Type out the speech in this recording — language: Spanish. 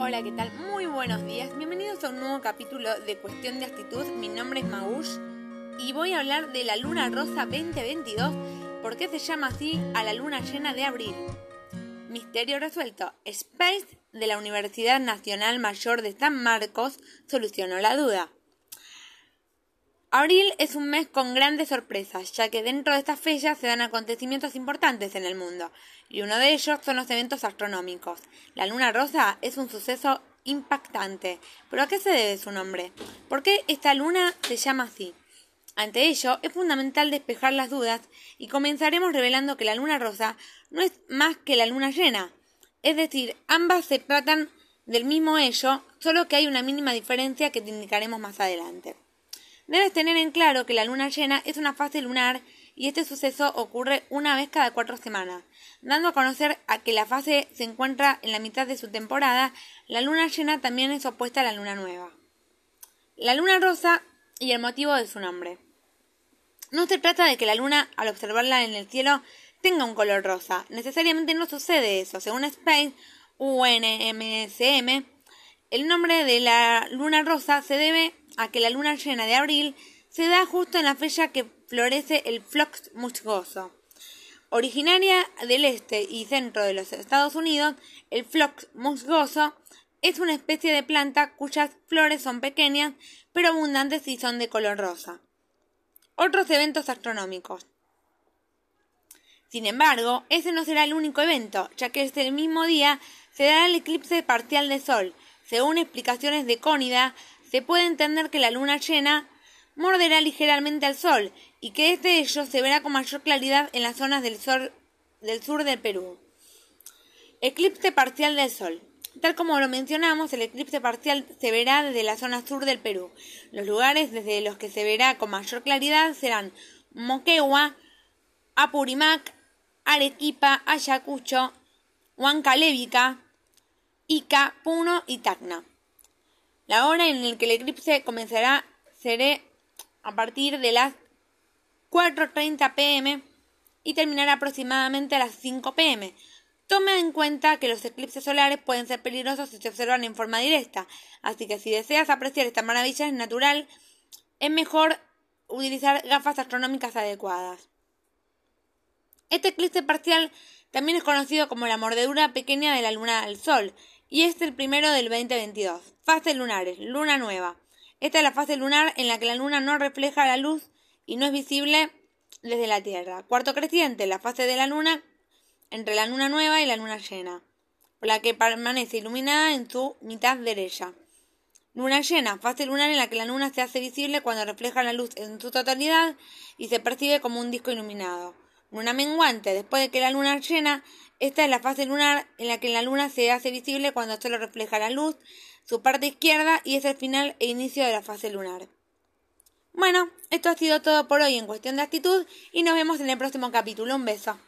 Hola, ¿qué tal? Muy buenos días. Bienvenidos a un nuevo capítulo de Cuestión de Actitud. Mi nombre es Magush y voy a hablar de la Luna Rosa 2022. ¿Por qué se llama así a la luna llena de abril? Misterio resuelto. Space de la Universidad Nacional Mayor de San Marcos solucionó la duda. Abril es un mes con grandes sorpresas, ya que dentro de estas fechas se dan acontecimientos importantes en el mundo, y uno de ellos son los eventos astronómicos. La luna rosa es un suceso impactante. ¿Pero a qué se debe su nombre? ¿Por qué esta luna se llama así? Ante ello, es fundamental despejar las dudas y comenzaremos revelando que la luna rosa no es más que la luna llena. Es decir, ambas se tratan del mismo ello, solo que hay una mínima diferencia que te indicaremos más adelante. Debes tener en claro que la luna llena es una fase lunar y este suceso ocurre una vez cada cuatro semanas. Dando a conocer a que la fase se encuentra en la mitad de su temporada, la luna llena también es opuesta a la luna nueva. La luna rosa y el motivo de su nombre. No se trata de que la luna, al observarla en el cielo, tenga un color rosa. Necesariamente no sucede eso. Según Space UNMSM, el nombre de la luna rosa se debe a que la luna llena de abril se da justo en la fecha que florece el flox musgoso. Originaria del este y centro de los Estados Unidos, el flox musgoso es una especie de planta cuyas flores son pequeñas pero abundantes y son de color rosa. Otros eventos astronómicos. Sin embargo, ese no será el único evento, ya que este mismo día se dará el eclipse parcial de Sol, según explicaciones de Cónida, se puede entender que la luna llena morderá ligeramente al sol y que este ello se verá con mayor claridad en las zonas del, del sur del Perú. Eclipse parcial del sol. Tal como lo mencionamos, el eclipse parcial se verá desde la zona sur del Perú. Los lugares desde los que se verá con mayor claridad serán Moquegua, Apurimac, Arequipa, Ayacucho, Huancalevica, Ica, Puno y Tacna. La hora en la que el eclipse comenzará será a partir de las 4.30 pm y terminará aproximadamente a las 5 pm. Tome en cuenta que los eclipses solares pueden ser peligrosos si se observan en forma directa, así que si deseas apreciar esta maravilla natural, es mejor utilizar gafas astronómicas adecuadas. Este eclipse parcial también es conocido como la mordedura pequeña de la luna al sol, y es el primero del 2022. Fase lunares, luna nueva. Esta es la fase lunar en la que la luna no refleja la luz y no es visible desde la Tierra. Cuarto creciente, la fase de la luna entre la luna nueva y la luna llena, por la que permanece iluminada en su mitad derecha. Luna llena, fase lunar en la que la luna se hace visible cuando refleja la luz en su totalidad y se percibe como un disco iluminado. Luna menguante, después de que la luna llena esta es la fase lunar en la que la luna se hace visible cuando solo refleja la luz, su parte izquierda, y es el final e inicio de la fase lunar. Bueno, esto ha sido todo por hoy en cuestión de actitud y nos vemos en el próximo capítulo. Un beso.